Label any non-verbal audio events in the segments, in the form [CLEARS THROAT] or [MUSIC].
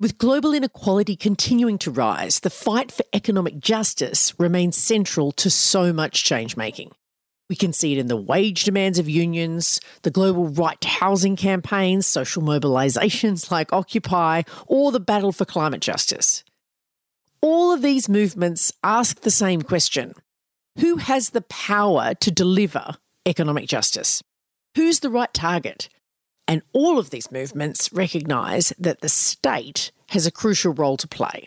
With global inequality continuing to rise, the fight for economic justice remains central to so much change making. We can see it in the wage demands of unions, the global right to housing campaigns, social mobilisations like Occupy, or the battle for climate justice. All of these movements ask the same question Who has the power to deliver economic justice? Who's the right target? And all of these movements recognise that the state has a crucial role to play.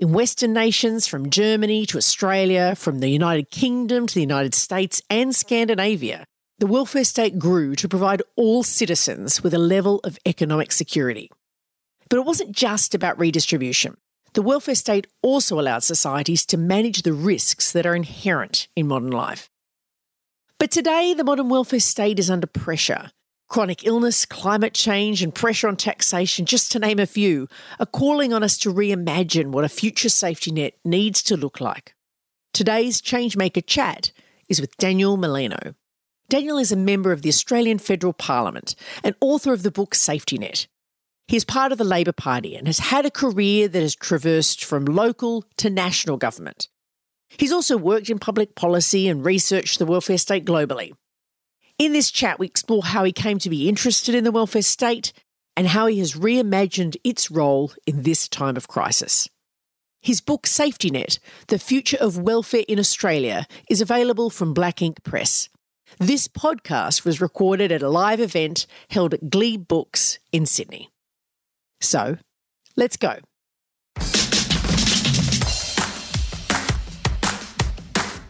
In Western nations, from Germany to Australia, from the United Kingdom to the United States and Scandinavia, the welfare state grew to provide all citizens with a level of economic security. But it wasn't just about redistribution. The welfare state also allowed societies to manage the risks that are inherent in modern life. But today, the modern welfare state is under pressure Chronic illness, climate change, and pressure on taxation, just to name a few, are calling on us to reimagine what a future safety net needs to look like. Today's Changemaker chat is with Daniel Mulino. Daniel is a member of the Australian Federal Parliament and author of the book Safety Net. He is part of the Labor Party and has had a career that has traversed from local to national government. He's also worked in public policy and researched the welfare state globally. In this chat, we explore how he came to be interested in the welfare state and how he has reimagined its role in this time of crisis. His book Safety Net The Future of Welfare in Australia is available from Black Inc Press. This podcast was recorded at a live event held at Gleebooks in Sydney. So, let's go.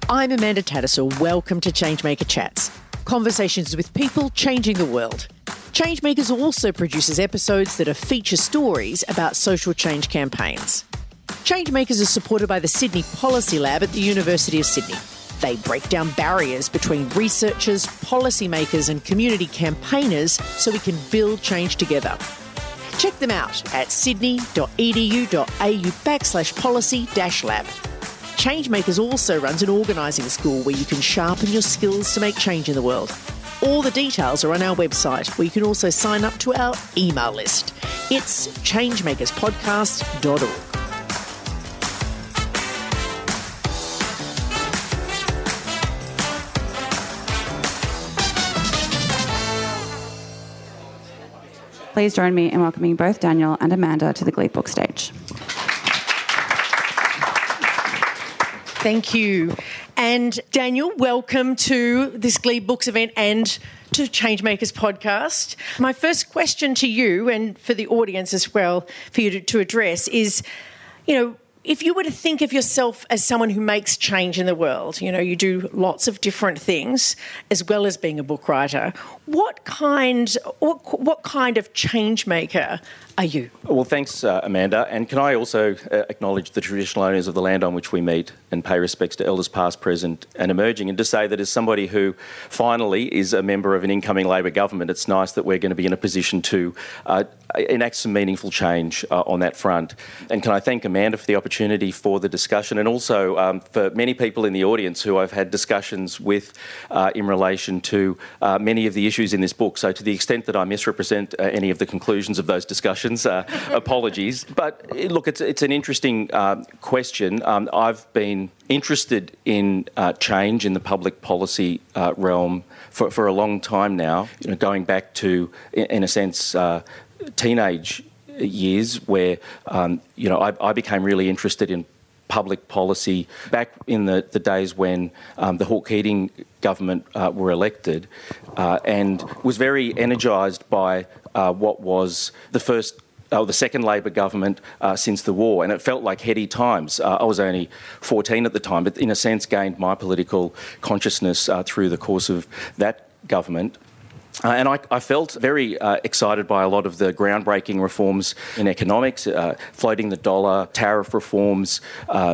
I'm Amanda Tattersall. Welcome to Changemaker Chats conversations with people changing the world. Changemakers also produces episodes that are feature stories about social change campaigns. Changemakers are supported by the Sydney Policy Lab at the University of Sydney. They break down barriers between researchers, policymakers, and community campaigners so we can build change together. Check them out at sydney.edu.au backslash policy lab. Changemakers also runs an organising school where you can sharpen your skills to make change in the world. All the details are on our website, where you can also sign up to our email list. It's changemakerspodcast.org. Please join me in welcoming both Daniel and Amanda to the Glebe Book stage. Thank you. And Daniel, welcome to this Gleebooks event and to Changemakers podcast. My first question to you and for the audience as well, for you to, to address is, you know, if you were to think of yourself as someone who makes change in the world, you know, you do lots of different things as well as being a book writer. What kind, what, what kind of change maker are you? Well, thanks, uh, Amanda. And can I also uh, acknowledge the traditional owners of the land on which we meet and pay respects to elders past, present, and emerging? And to say that as somebody who finally is a member of an incoming Labor government, it's nice that we're going to be in a position to uh, enact some meaningful change uh, on that front. And can I thank Amanda for the opportunity for the discussion and also um, for many people in the audience who I've had discussions with uh, in relation to uh, many of the issues in this book. So, to the extent that I misrepresent any of the conclusions of those discussions, questions. Uh, [LAUGHS] apologies. But eh, look, it's, it's an interesting uh, question. Um, I've been interested in uh, change in the public policy uh, realm for, for a long time now, you know, going back to, in, a sense, uh, teenage years where, um, you know, I, I became really interested in public policy back in the, the days when um, the Hawke Keating government uh, were elected uh, and was very energised by uh, what was the first or the second Labor government uh, since the war, and it felt like heady times. Uh, I was only 14 at the time, but in a sense gained my political consciousness uh, through the course of that government. Uh, and I, I, felt very uh, excited by a lot of the groundbreaking reforms in economics, uh, floating the dollar, tariff reforms,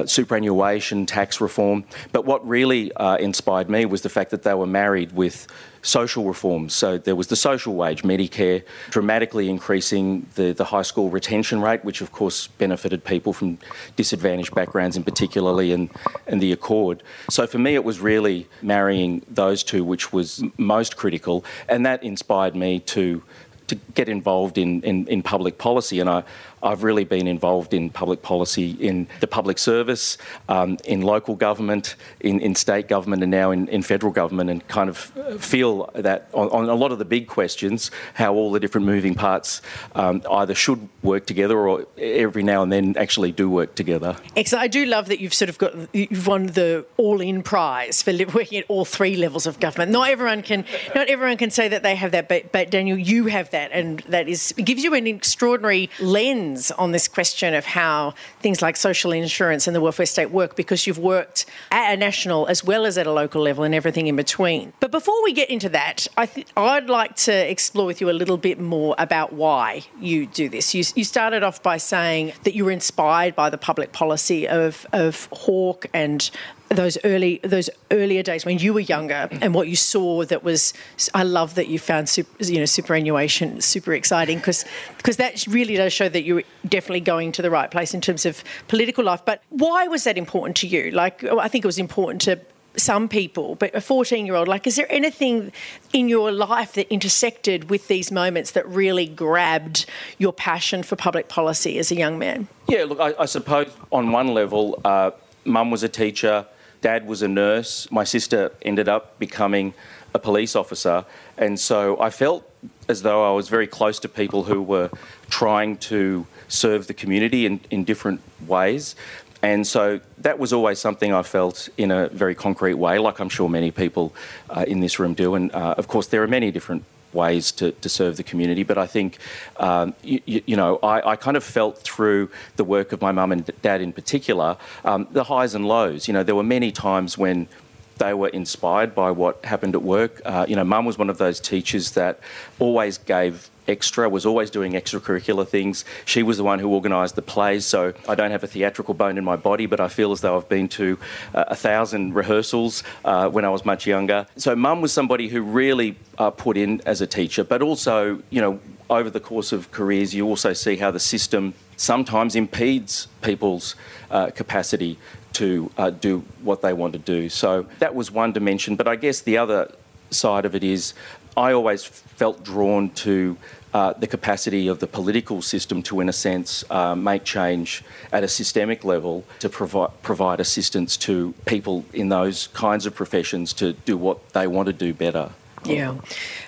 superannuation, tax reform. But what really inspired me was the fact that they were married with social reforms. So there was the social wage, Medicare, dramatically increasing the, the high school retention rate, which of course benefited people from disadvantaged backgrounds in particularly, and, and the Accord. So for me, it was really marrying those two, which was most critical, and that inspired me to to get involved in, in, in public policy. And I, I've really been involved in public policy in the public service, um, in local government, in, in state government, and now in, in federal government, and kind of feel that on, on, a lot of the big questions, how all the different moving parts um, either should work together or every now and then actually do work together. Excellent. I do love that you've sort of got you've won the all-in prize for working at all three levels of government. Not everyone can not everyone can say that they have that, but, but Daniel, you have that, and that is gives you an extraordinary lens lens on this question of how things like social insurance and the welfare state work because you've worked at a national as well as at a local level and everything in between. But before we get into that, I th- I'd like to explore with you a little bit more about why you do this. You, you started off by saying that you were inspired by the public policy of, of Hawke and those early those earlier days when you were younger and what you saw that was I love that you found super, you know superannuation super exciting because because that really does show that you're definitely going to the right place in terms of political life but why was that important to you like I think it was important to some people, but a 14 year old, like, is there anything in your life that intersected with these moments that really grabbed your passion for public policy as a young man? Yeah, look, I, I suppose on one level, uh, mum was a teacher, Dad was a nurse. My sister ended up becoming a police officer. And so I felt as though I was very close to people who were trying to serve the community in, in different ways. And so that was always something I felt in a very concrete way, like I'm sure many people uh, in this room do. And uh, of course, there are many different ways to, to serve the community. But I think, um, you, you, know, I, I, kind of felt through the work of my mum and dad in particular, um, the highs and lows. You know, there were many times when they were inspired by what happened at work. Uh, you know, mum was one of those teachers that always gave extra, was always doing extracurricular things. She was the one who organised the plays, so I don't have a theatrical bone in my body, but I feel as though I've been to uh, a thousand rehearsals uh, when I was much younger. So mum was somebody who really uh, put in as a teacher, but also, you know, over the course of careers, you also see how the system sometimes impedes people's uh, capacity to uh, do what they want to do. So that was one dimension, but I guess the other side of it is I always felt drawn to uh, the capacity of the political system to, in a sense, uh, make change at a systemic level to provi- provide assistance to people in those kinds of professions to do what they want to do better. Yeah,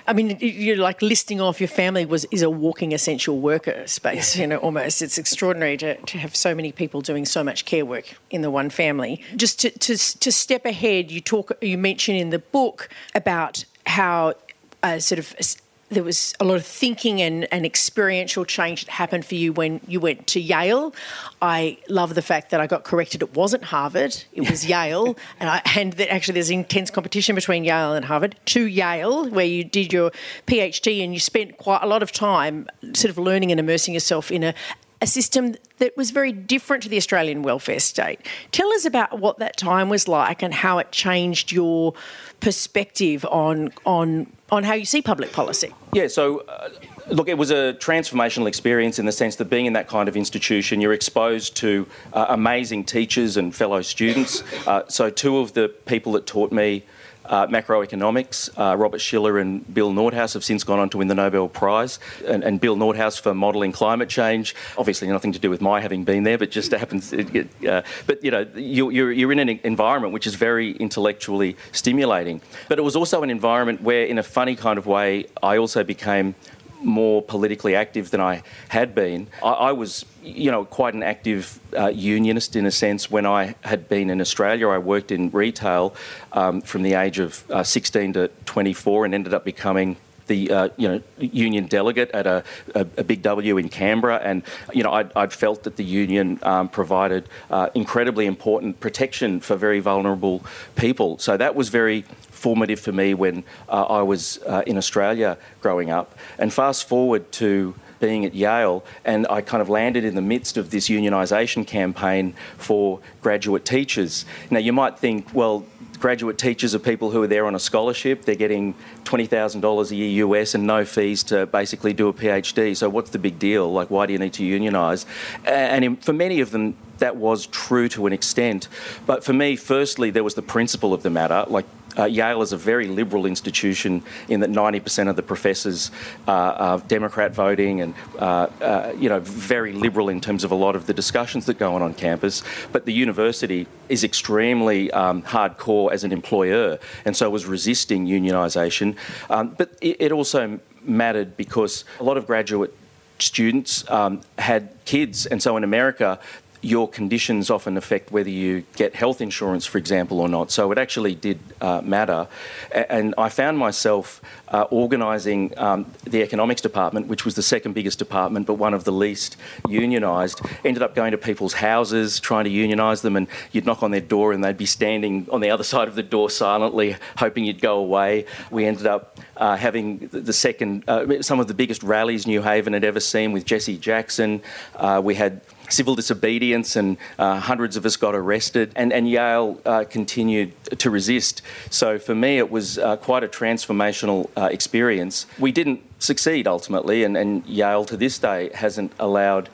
I mean, you're like listing off your family was is a walking essential worker space. You know, almost it's extraordinary to, to have so many people doing so much care work in the one family. Just to, to to step ahead, you talk you mention in the book about how uh, sort of there was a lot of thinking and, and experiential change that happened for you when you went to Yale. I love the fact that I got corrected. It wasn't Harvard, it was Yale. [LAUGHS] And, I, and that actually there's intense competition between Yale and Harvard. To Yale, where you did your PhD and you spent quite a lot of time sort of learning and immersing yourself in a, a system that was very different to the Australian welfare state. Tell us about what that time was like and how it changed your perspective on on on how you see public policy. Yeah, so uh, look, it was a transformational experience in the sense that being in that kind of institution, you're exposed to uh, amazing teachers and fellow students. Uh, so two of the people that taught me uh, macroeconomics. Uh, Robert Shiller and Bill Nordhaus have since gone on to win the Nobel Prize. And, and Bill Nordhaus for modelling climate change. Obviously, nothing to do with my having been there, but just [LAUGHS] happens. Uh, but you know, you, you're, you're in an environment which is very intellectually stimulating. But it was also an environment where, in a funny kind of way, I also became more politically active than I had been. I, I was, you know, quite an active uh, unionist in a sense when I had been in Australia. I worked in retail um, from the age of uh, 16 to 24 and ended up becoming the uh, you know union delegate at a, a, a, Big W in Canberra, and you know I'd, I'd felt that the union um, provided uh, incredibly important protection for very vulnerable people. So that was very formative for me when uh, I was uh, in Australia growing up. And fast forward to being at Yale, and I kind of landed in the midst of this unionisation campaign for graduate teachers. Now, you might think, well, graduate teachers are people who are there on a scholarship. They're getting $20,000 a year US and no fees to basically do a PhD. So, what's the big deal? Like, why do you need to unionise? And for many of them, that was true to an extent. But for me, firstly, there was the principle of the matter. Like, uh, Yale is a very liberal institution in that 90% of the professors uh, are Democrat voting and, uh, uh, you know, very liberal in terms of a lot of the discussions that go on on campus. But the university is extremely um, hardcore as an employer and so was resisting unionisation. Um, but it, it also mattered because a lot of graduate students um, had kids, and so in America, your conditions often affect whether you get health insurance, for example, or not. So it actually did uh, matter. And I found myself uh, organising um, the economics department, which was the second biggest department, but one of the least unionised. Ended up going to people's houses, trying to unionise them, and you'd knock on their door and they'd be standing on the other [LAUGHS] side of the door silently, hoping you'd go away. We ended up uh, having the second, uh, some of the biggest rallies New Haven had ever seen with Jesse Jackson. Uh, we had civil disobedience, and uh, hundreds of us got arrested. And, and Yale uh, continued to resist. So for me, it was uh, quite a transformational uh, experience. We didn't succeed ultimately, and, and Yale to this day hasn't allowed.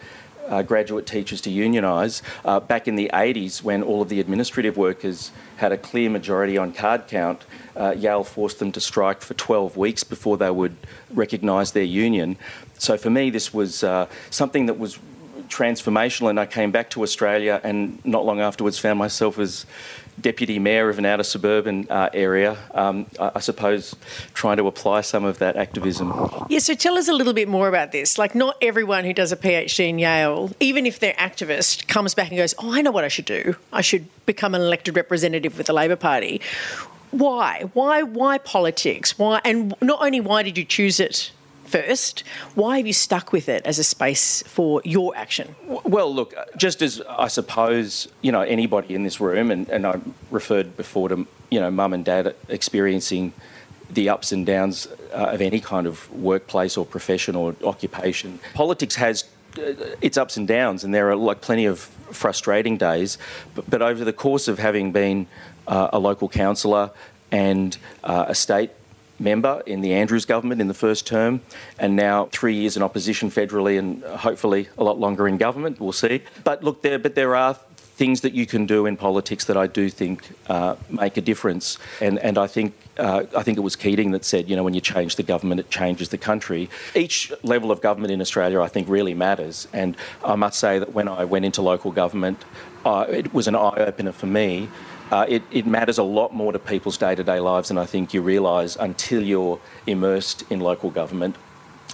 Uh, graduate teachers to unionise. Uh, back in the 80s, when all of the administrative workers had a clear majority on card count, uh, Yale forced them to strike for 12 weeks before they would recognise their union. So for me, this was uh, something that was transformational, and I came back to Australia, and not long afterwards found myself as deputy mayor of an outer suburban uh, area. Um, I, I, suppose trying to apply some of that activism. Yeah, so tell us a little bit more about this. Like, not everyone who does a PhD in Yale, even if they're activist, comes back and goes, "Oh, I know what I should do. I should become an elected representative with the Labor Party." Why? Why? Why politics? Why? And not only why did you choose it first. Why have you stuck with it as a space for your action? Well, look, just as I suppose, you know, anybody in this room, and, and I referred before to, you know, mum and dad experiencing the ups and downs uh, of any kind of workplace or profession or occupation. Politics has uh, its ups and downs, and there are like plenty of frustrating days. But, but over the course of having been uh, a local councillor and uh, a state member in the Andrews government in the first term, and now three years in opposition federally, and hopefully a lot longer in government. We'll see. But look, there, but there are things that you can do in politics that I do think uh, make a difference. And and I think uh, I think it was Keating that said, you know, when you change the government, it changes the country. Each level of government in Australia, I think, really matters. And I must say that when I went into local government, uh, it was an eye opener for me uh, it, it, matters a lot more to people's day to day lives than I think you realise until you're immersed in local government.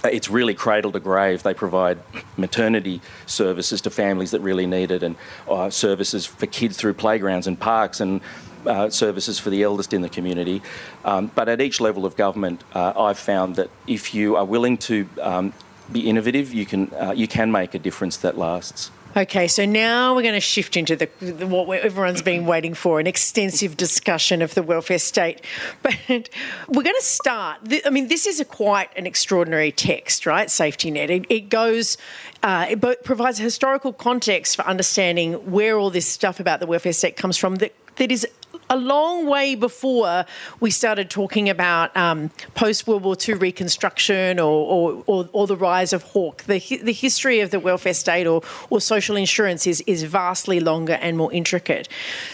Uh, it's really cradle to grave. They provide maternity services to families that really need it, and uh, services for kids through playgrounds and parks, and uh, services for the eldest in the community. Um, but at each level of government, uh, I've found that if you are willing to um, be innovative, you can uh, you can make a difference that lasts. Okay, so now we're going to shift into the, the, what everyone's been [CLEARS THROAT] waiting for an extensive discussion of the welfare state. [LAUGHS] But we're going to start. I mean, this is a quite an extraordinary text, right? Safety net. It, it goes, uh, it provides a historical context for understanding where all this stuff about the welfare state comes from that, that is a long way before we started talking about um, post World War II reconstruction or, or, or, or, the rise of Hawke. The, the history of the welfare state or, or social insurance is, is vastly longer and more intricate.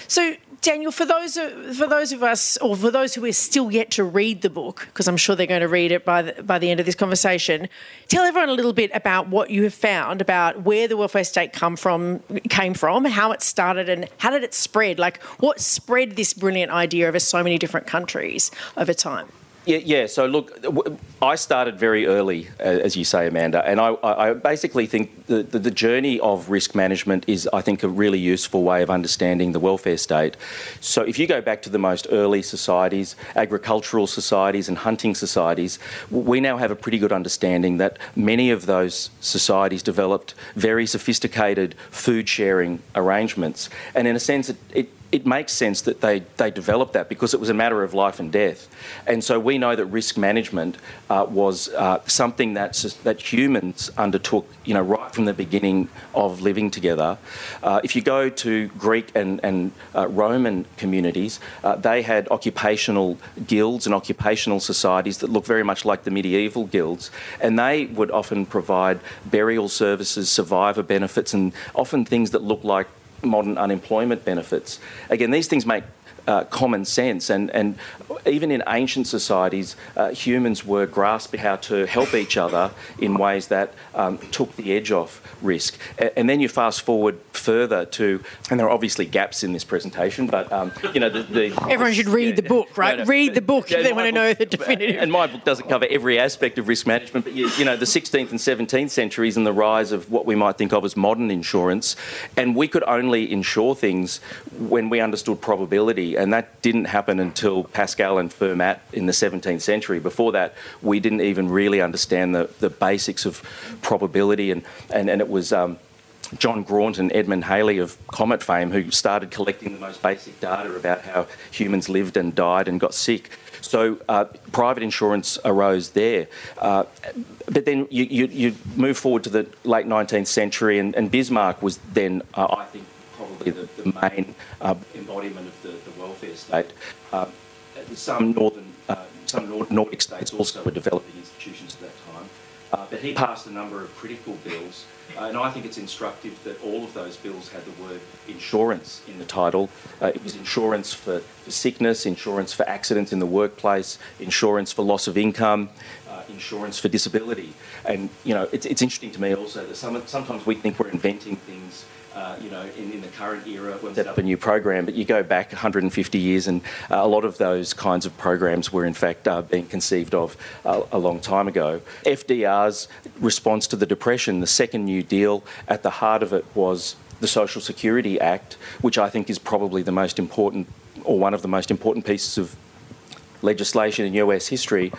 So, Daniel, for those for those of us, or for those who are still yet to read the book, because I'm sure they're going to read it by the, by the end of this conversation, tell everyone a little bit about what you have found about where the welfare state come from, came from, how it started, and how did it spread? Like, what spread this brilliant idea over so many different countries over time? Yeah, yeah. So look, I started very early, as you say, Amanda, and I, I basically think the, the, the, journey of risk management is, I think, a really useful way of understanding the welfare state. So if you go back to the most early societies, agricultural societies and hunting societies, we now have a pretty good understanding that many of those societies developed very sophisticated food sharing arrangements, and in a sense, it, it it makes sense that they, they developed that because it was a matter of life and death. And so we know that risk management uh, was uh, something that's, that humans undertook, you know, right from the beginning of living together. Uh, if you go to Greek and, and uh, Roman communities, uh, they had occupational guilds and occupational societies that look very much like the medieval guilds. And they would often provide burial services, survivor benefits, and often things that look like modern unemployment benefits. Again, these things make uh, common sense. And, and even in ancient societies, uh, humans were grasping how to help each other in ways that um, took the edge off risk. And, and, then you fast forward further to, and there are obviously gaps in this presentation, but um, you know, the, the, everyone should read yeah, the book, right? No, no, read the book if they want to know the definitive. And my book doesn't cover every aspect of risk management, but you, you know, the 16th and 17th centuries and the rise of what we might think of as modern insurance, and we could only insure things when we understood probability and that didn't happen until Pascal and Fermat in the 17th century. Before that, we didn't even really understand the, the basics of probability, and, and, and it was. Um, John Graunt and Edmund Halley of Comet fame, who started collecting the most basic data about how humans lived and died and got sick. So uh, private insurance arose there. Uh, but then you, you, you, move forward to the late 19th century, and, and Bismarck was then, uh, I think, probably the, the main uh, embodiment of the, the welfare state. Uh, some northern, uh, some Nordic states also were developing institutions at that time. Uh, but he passed a number of critical bills, uh, and I think it's instructive that all of those bills had the word insurance in the title. Uh, it was insurance for, for, sickness, insurance for accidents in the workplace, insurance for loss of income, uh, insurance for disability. And, you know, it's, it's interesting to me also that some, sometimes we think we're inventing things uh, you know, in, in, the current era, when set up a new program, but you go back 150 years, and uh, a lot of those kinds of programs were in fact uh, being conceived of uh, a long time ago. FDR's response to the Depression, the second New Deal, at the heart of it was the Social Security Act, which I think is probably the most important, or one of the most important pieces of legislation in US history,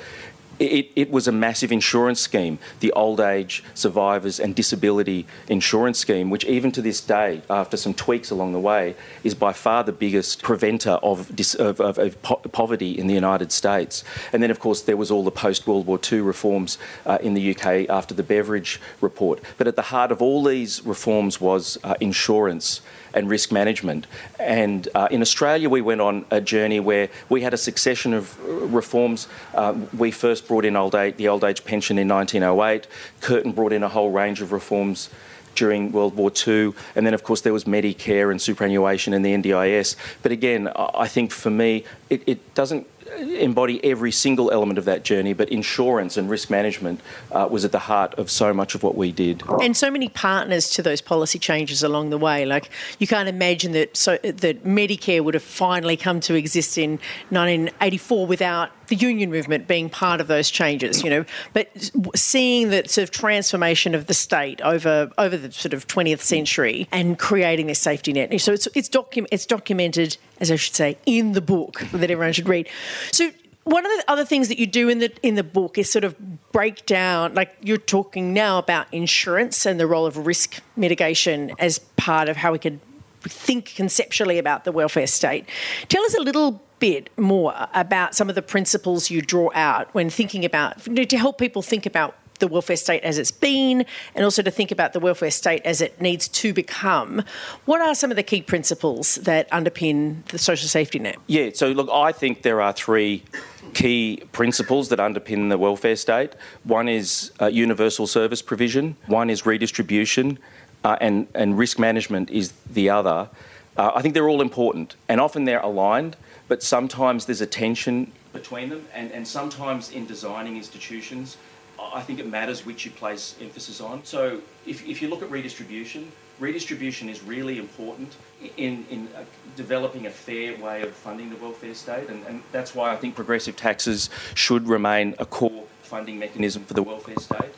it, it, was a massive insurance scheme, the old age survivors and disability insurance scheme, which even to this day, after some tweaks along the way, is by far the biggest preventer of, of, of, of po- poverty in the United States. And then, of course, there was all the post World War II reforms uh, in the UK after the Beveridge report. But at the heart of all these reforms was uh, insurance and risk management. And uh, in Australia, we went on a journey where we had a succession of reforms. Uh, we first brought in old age, the old age pension in 1908. Curtin brought in a whole range of reforms during World War II. And then, of course, there was Medicare and superannuation and the NDIS. But again, I think for me, it, it doesn't embody every single element of that journey, but insurance and risk management uh, was at the heart of so much of what we did. And so many partners to those policy changes along the way. Like you can't imagine that so that Medicare would have finally come to exist in 1984 without the union movement being part of those changes, you know, but seeing that sort of transformation of the state over over the sort of 20th century and creating this safety net. So it's it's, docu- it's documented, as I should say, in the book that everyone should read. So one of the other things that you do in the in the book is sort of break down like you're talking now about insurance and the role of risk mitigation as part of how we could think conceptually about the welfare state. Tell us a little bit more about some of the principles you draw out when thinking about to help people think about the welfare state as it's been and also to think about the welfare state as it needs to become. What are some of the key principles that underpin the social safety net? Yeah, so look, I think there are three key principles that underpin the welfare state. One is uh, universal service provision, one is redistribution, uh, and, and risk management is the other. Uh, I think they're all important and often they're aligned but sometimes there's a tension between them, and, and sometimes in designing institutions, I think it matters which you place emphasis on. So if, if you look at redistribution, redistribution is really important in, in uh, developing a fair way of funding the welfare state, and, and that's why I think progressive taxes should remain a core funding mechanism for the welfare state.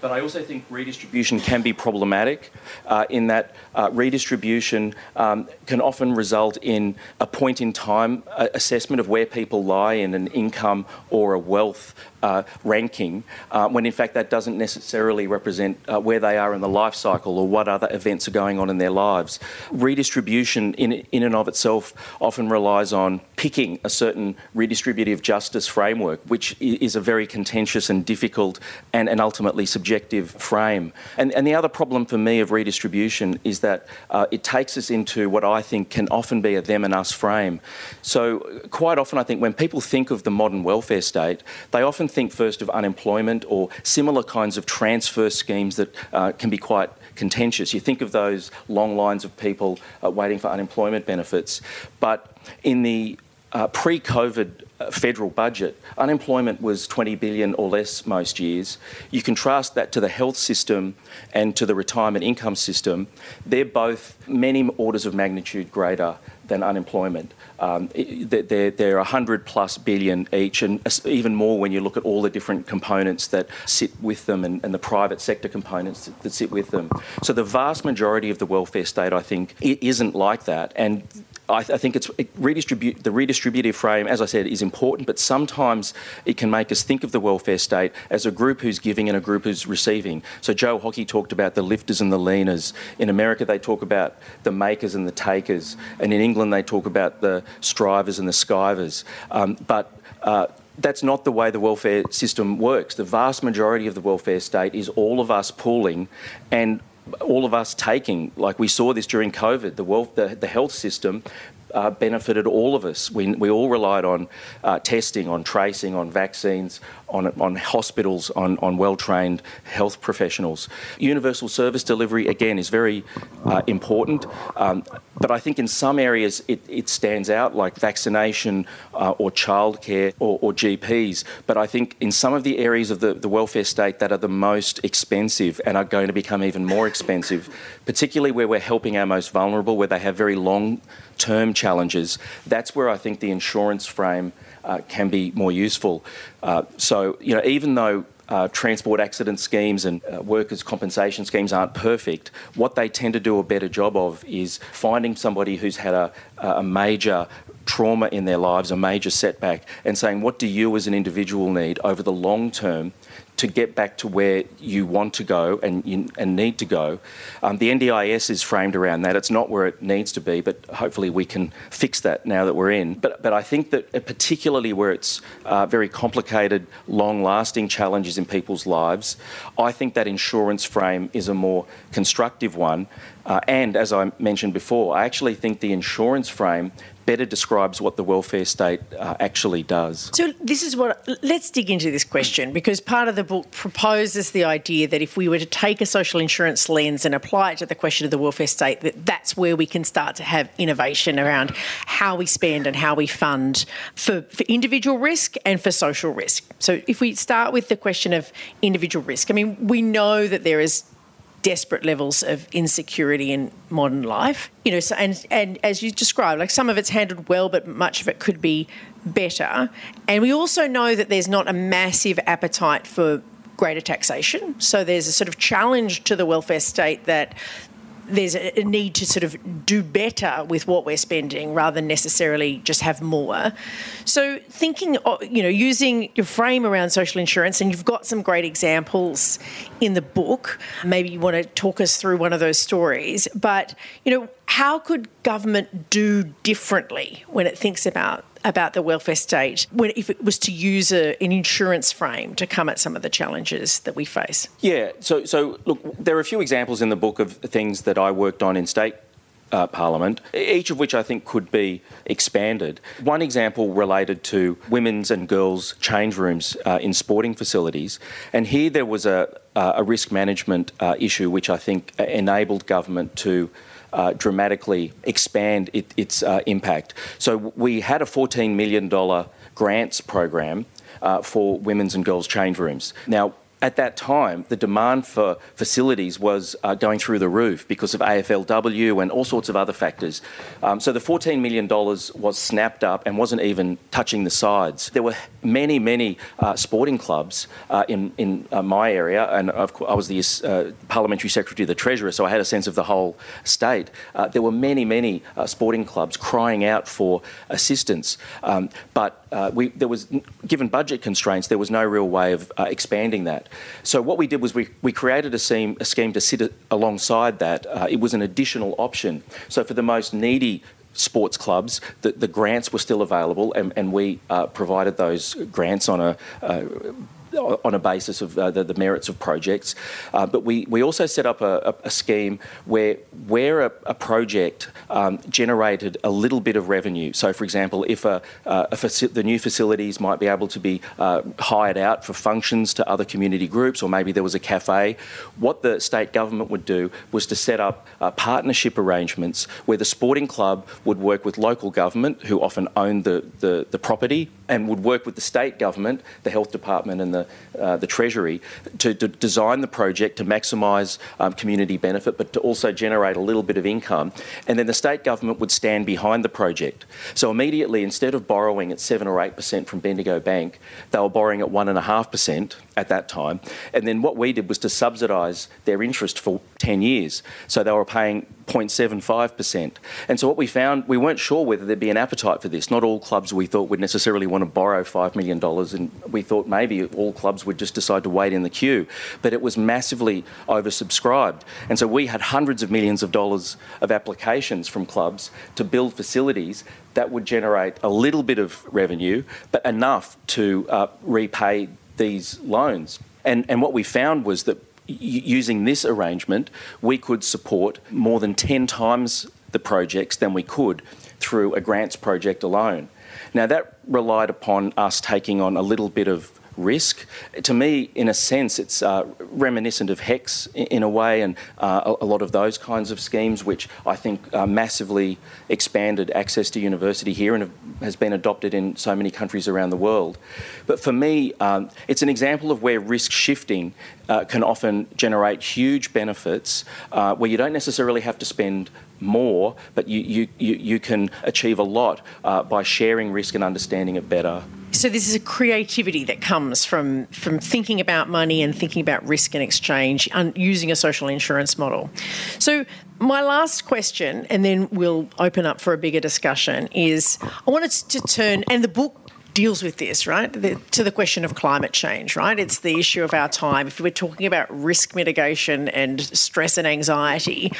But I also think redistribution can be problematic uh, in that uh, redistribution um, can often result in a point in time uh, assessment of where people lie in an income or a wealth uh, ranking, uh, when in fact that doesn't necessarily represent uh, where they are in the life cycle or what other events are going on in their lives. Redistribution, in, in and of itself, often relies on picking a certain redistributive justice framework, which is a very contentious and difficult and, and ultimately subjective frame. And, and the other problem for me of redistribution is that uh, it takes us into what I think can often be a them and us frame. So, quite often, I think when people think of the modern welfare state, they often think first of unemployment or similar kinds of transfer schemes that uh, can be quite contentious. You think of those long lines of people uh, waiting for unemployment benefits, but in the uh, pre COVID uh, federal budget, unemployment was 20 billion or less most years. You contrast that to the health system and to the retirement income system, they're both many orders of magnitude greater than unemployment. Um, they're, they're 100 plus billion each, and even more when you look at all the different components that sit with them and, and the private sector components that, sit with them. So the vast majority of the welfare state, I think, isn't like that. And I, th- I, think it's it redistribute the redistributive frame, as I said, is important, but sometimes it can make us think of the welfare state as a group who's giving and a group who's receiving. So Joe Hockey talked about the lifters and the leaners. In America, they talk about the makers and the takers, and in England, they talk about the strivers and the skivers. Um, but uh, that's not the way the welfare system works. The vast majority of the welfare state is all of us pooling and all of us taking, like we saw this during COVID, the, wealth, the, the health system uh, benefited all of us. We, we all relied on uh, testing, on tracing, on vaccines, on, on hospitals, on, on well trained health professionals. Universal service delivery, again, is very uh, important, um, but I think in some areas it, it stands out, like vaccination uh, or childcare or, or GPs. But I think in some of the areas of the, the welfare state that are the most expensive and are going to become even more expensive, particularly where we're helping our most vulnerable, where they have very long term challenges, that's where I think the insurance frame uh, can be more useful. Uh, so, you know, even though uh, transport accident schemes and uh, workers' compensation schemes aren't perfect. What they tend to do a better job of is finding somebody who's had a, a major trauma in their lives, a major setback, and saying, What do you as an individual need over the long term to get back to where you want to go and, you, and need to go. Um, the NDIS is framed around that. It's not where it needs to be, but hopefully we can fix that now that we're in. But, but I think that uh, particularly where it's uh, very complicated, long lasting challenges in people's lives, I think that insurance frame is a more constructive one. Uh, and as I mentioned before, I actually think the insurance frame better describes what the welfare state uh, actually does. So, this is what let's dig into this question because part of the book proposes the idea that if we were to take a social insurance lens and apply it to the question of the welfare state, that that's where we can start to have innovation around how we spend and how we fund for, for individual risk and for social risk. So, if we start with the question of individual risk, I mean, we know that there is desperate levels of insecurity in modern life. You know, so, and and as you described, like some of it's handled well, but much of it could be better. And we also know that there's not a massive appetite for greater taxation. So there's a sort of challenge to the welfare state that there's a need to sort of do better with what we're spending rather than necessarily just have more. So thinking, you know, using your frame around social insurance, and you've got some great examples in the book. Maybe you want to talk us through one of those stories. But you know, how could government do differently when it thinks about about the welfare state when if it was to use a, an insurance frame to come at some of the challenges that we face? Yeah, so so look, there are a few examples in the book of things that I worked on in state uh, Parliament, each of which I think could be expanded. One example related to women's and girls' change rooms uh, in sporting facilities, and here there was a, a risk management uh, issue which I think enabled government to uh, dramatically expand it, its uh, impact. So we had a $14 million grants program uh, for women's and girls' change rooms. Now, at that time, the demand for facilities was uh, going through the roof because of AFLW and all sorts of other factors. Um, so the $14 million was snapped up and wasn't even touching the sides. There were many, many uh, sporting clubs uh, in, in uh, my area, and I was the uh, parliamentary secretary of the Treasurer, so I had a sense of the whole state. Uh, there were many, many sporting clubs crying out for assistance, um, but we, there was, given budget constraints, there was no real way of expanding that. So what we did was we, we created a scheme, a scheme to sit alongside that. Uh, it was an additional option. So for the most needy sports clubs, the, the grants were still available, and, and we uh, provided those grants on a uh, on a basis of uh, the, the, merits of projects. Uh, but we, we also set up a, a, a scheme where, where a, a project um, generated a little bit of revenue. So, for example, if a, uh, faci- the new facilities might be able to be uh, hired out for functions to other community groups, or maybe there was a cafe, what the state government would do was to set up uh, partnership arrangements where the sporting club would work with local government, who often owned the, the, the property, and would work with the state government, the health department, and the uh, the Treasury to, to, design the project to maximise um, community benefit, but to also generate a little bit of income. And then the state government would stand behind the project. So immediately, instead of borrowing at seven or eight percent from Bendigo Bank, they were borrowing at one and a half percent at that time. And then what we did was to subsidise their interest for 10 years. So they were paying 0.75%. And so what we found, we weren't sure whether there'd be an appetite for this. Not all clubs we thought would necessarily want to borrow $5 million, and we thought maybe all clubs would just decide to wait in the queue. But it was massively oversubscribed. And so we had hundreds of millions of dollars of applications from clubs to build facilities that would generate a little bit of revenue, but enough to uh, repay these loans. And, and what we found was that using this arrangement, we could support more than 10 times the projects than we could through a grants project alone. Now, that relied upon us taking on a little bit of risk. To me, in a sense, it's uh, reminiscent of HECS in a way, and uh, a lot of those kinds of schemes, which I think uh, massively expanded access to university here and have, has been adopted in so many countries around the world. But for me, um, it's an example of where risk shifting uh, can often generate huge benefits uh, where you don't necessarily have to spend more, but you, you, you, you can achieve a lot uh, by sharing risk and understanding it better. So this is a creativity that comes from from thinking about money and thinking about risk and exchange and using a social insurance model. So my last question, and then we'll open up for a bigger discussion, is I wanted to turn and the book deals with this, right? The, to the question of climate change, right? It's the issue of our time. If we're talking about risk mitigation and stress and anxiety,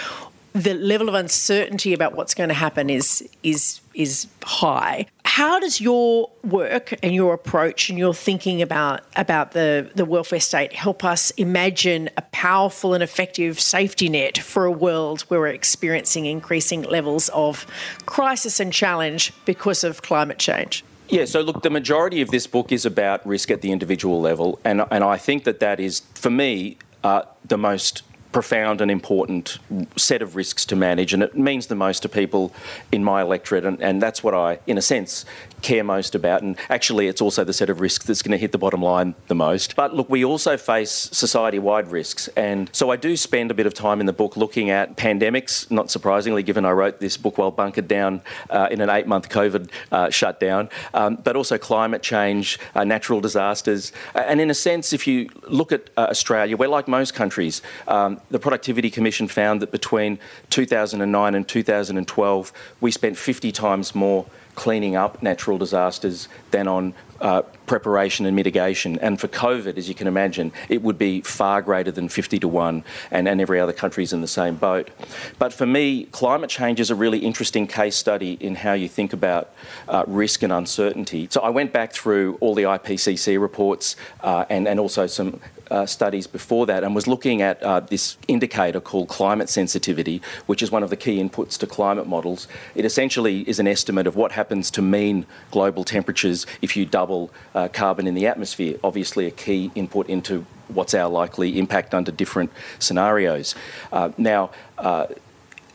the level of uncertainty about what's going to happen is is is high. How does your work and your approach and your thinking about about the, the welfare state help us imagine a powerful and effective safety net for a world where we're experiencing increasing levels of crisis and challenge because of climate change? Yeah, so look, the majority of this book is about risk at the individual level, and and I think that that is, for me, uh, the most profound and important set of risks to manage, and it means the most to people in my electorate, and, and that's what I, in a sense, care most about. And actually, it's also the set of risks that's going to hit the bottom line the most. But look, we also face society wide risks. And so I do spend a bit of time in the book looking at pandemics, not surprisingly, given I wrote this book while bunkered down uh, in an eight month COVID uh, shutdown, um, but also climate change, uh, natural disasters. And in a sense, if you look at uh, Australia, we're like most countries. Um, the Productivity Commission found that between 2009 and 2012, we spent 50 times more cleaning up natural disasters than on uh, preparation and mitigation. And for COVID, as you can imagine, it would be far greater than 50 to 1, and, and every other country is in the same boat. But for me, climate change is a really interesting case study in how you think about uh, risk and uncertainty. So I went back through all the IPCC reports uh, and, and also some uh, studies before that and was looking at uh, this indicator called climate sensitivity, which is one of the key inputs to climate models. It essentially is an estimate of what happens to mean global temperatures if you double uh, carbon in the atmosphere, obviously, a key input into what's our likely impact under different scenarios. Uh, now, uh,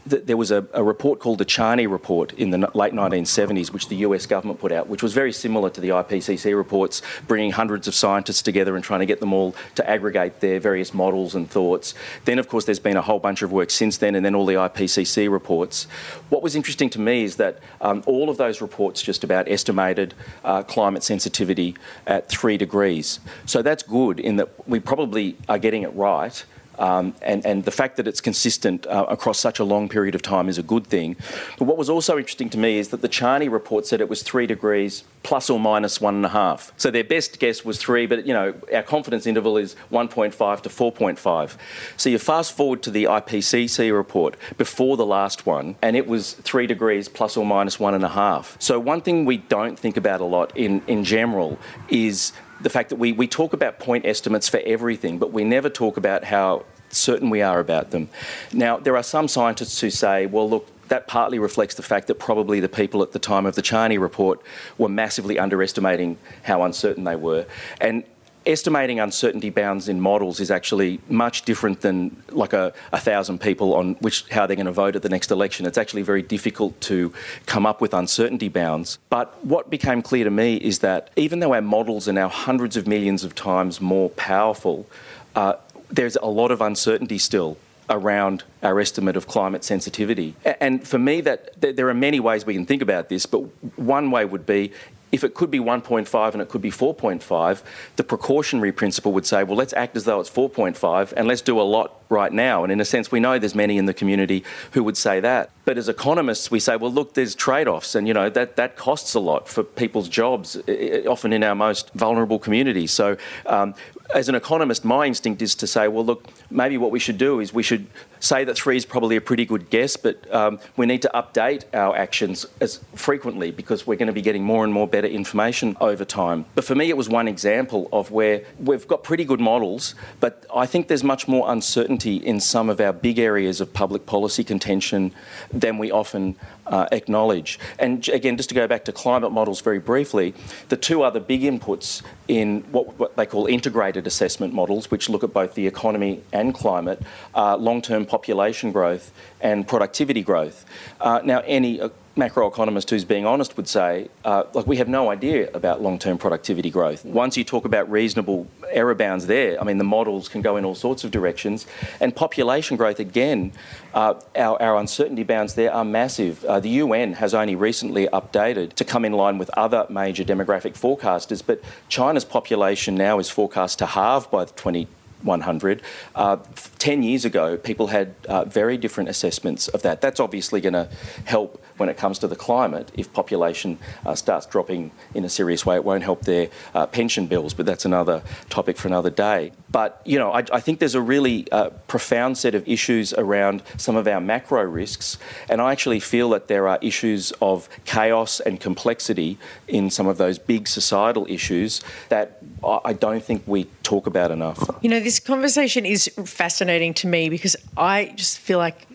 there was a, a, report called the Charney Report in the late 1970s, which the US government put out, which was very similar to the IPCC reports, bringing hundreds of scientists together and trying to get them all to aggregate their various models and thoughts. Then, of course, there's been a whole bunch of work since then, and then all the IPCC reports. What was interesting to me is that um, all of those reports just about estimated uh, climate sensitivity at three degrees. So that's good in that we probably are getting it right. Um, and, and, the fact that it's consistent uh, across such a long period of time is a good thing. But what was also interesting to me is that the Charney report said it was three degrees plus or minus one and a half. So their best guess was three, but you know our confidence interval is 1.5 to 4.5. So you fast forward to the IPCC report before the last one, and it was three degrees plus or minus one and a half. So one thing we don't think about a lot in, in general is the fact that we, we talk about point estimates for everything, but we never talk about how certain we are about them. Now, there are some scientists who say, well, look, that partly reflects the fact that probably the people at the time of the Charney report were massively underestimating how uncertain they were. And estimating uncertainty bounds in models is actually much different than like a, a thousand people on which how they're going to vote at the next election. It's actually very difficult to come up with uncertainty bounds. But what became clear to me is that even though our models are now hundreds of millions of times more powerful, uh, there's a lot of uncertainty still around our estimate of climate sensitivity. And for me, that there are many ways we can think about this, but one way would be if it could be 1.5 and it could be 4.5, the precautionary principle would say, well, let's act as though it's 4.5 and let's do a lot right now. And in a sense, we know there's many in the community who would say that. But as economists, we say, well, look, there's trade-offs, and you know that that costs a lot for people's jobs, often in our most vulnerable communities. So, um, as an economist, my instinct is to say, well, look, maybe what we should do is we should say that three is probably a pretty good guess, but um, we need to update our actions as frequently because we're going to be getting more and more better information over time. But for me, it was one example of where we've got pretty good models, but I think there's much more uncertainty in some of our big areas of public policy contention than we often uh, acknowledge. And again, just to go back to climate models very briefly, the two other big inputs in what, what they call integrated assessment models, which look at both the economy and climate, are long term population growth and productivity growth. Uh, now, any uh, macroeconomist who's being honest would say, uh, like, we have no idea about long term productivity growth. Once you talk about reasonable error bounds there, I mean, the models can go in all sorts of directions. And population growth, again, uh, our, our, uncertainty bounds there are massive. Uh, the UN has only recently updated to come in line with other major demographic forecasters, but China's population now is forecast to halve by 20. 100. Uh, 10 years ago, people had uh, very different assessments of that. That's obviously going to help when it comes to the climate. If population uh, starts dropping in a serious way, it won't help their uh, pension bills, but that's another topic for another day. But, you know, I, I think there's a really uh, profound set of issues around some of our macro risks, and I actually feel that there are issues of chaos and complexity in some of those big societal issues that I don't think we talk about enough. You know, this conversation is fascinating to me because I just feel like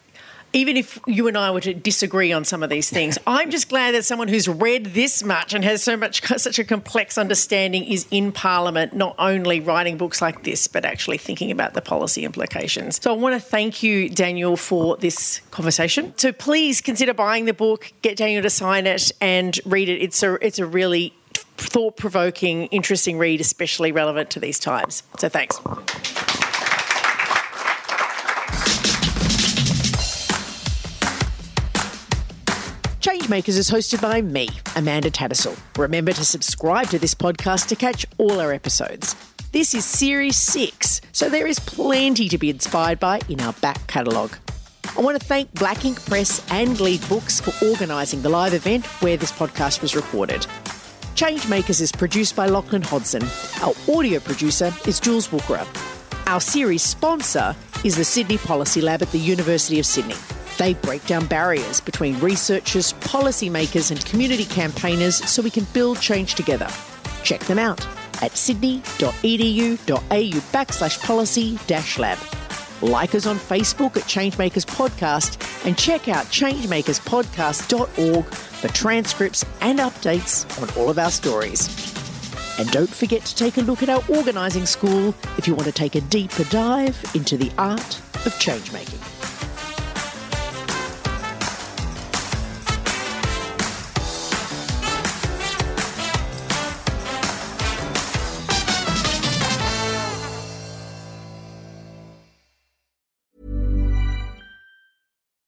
even if you and I were to disagree on some of these things, [LAUGHS] I'm just glad that someone who's read this much and has so much such a complex understanding is in Parliament, not only writing books like this, but actually thinking about the policy implications. So I want to thank you, Daniel, for this conversation. So please consider buying the book, get Daniel to sign it, and read it. It's a it's a really thought provoking, interesting read, especially relevant to these times. So thanks. Changemakers is hosted by me, Amanda Tattersall. Remember to subscribe to this podcast to catch all our episodes. This is Series 6, so there is plenty to be inspired by in our back catalogue. I want to thank Black Inc Press and Gleebooks for organising the live event where this podcast was recorded. Changemakers is produced by Lachlan Hodson. Our audio producer is Jules Wookera. Our series sponsor is the Sydney Policy Lab at the University of Sydney. They break down barriers between researchers, policymakers, and community campaigners so we can build change together. Check them out at sydney.edu.au backslash policy dash lab. Like us on Facebook at Changemakers Podcast and check out changemakerspodcast.org for transcripts and updates on all of our stories. And don't forget to take a look at our organising school if you want to take a deeper dive into the art of changemaking.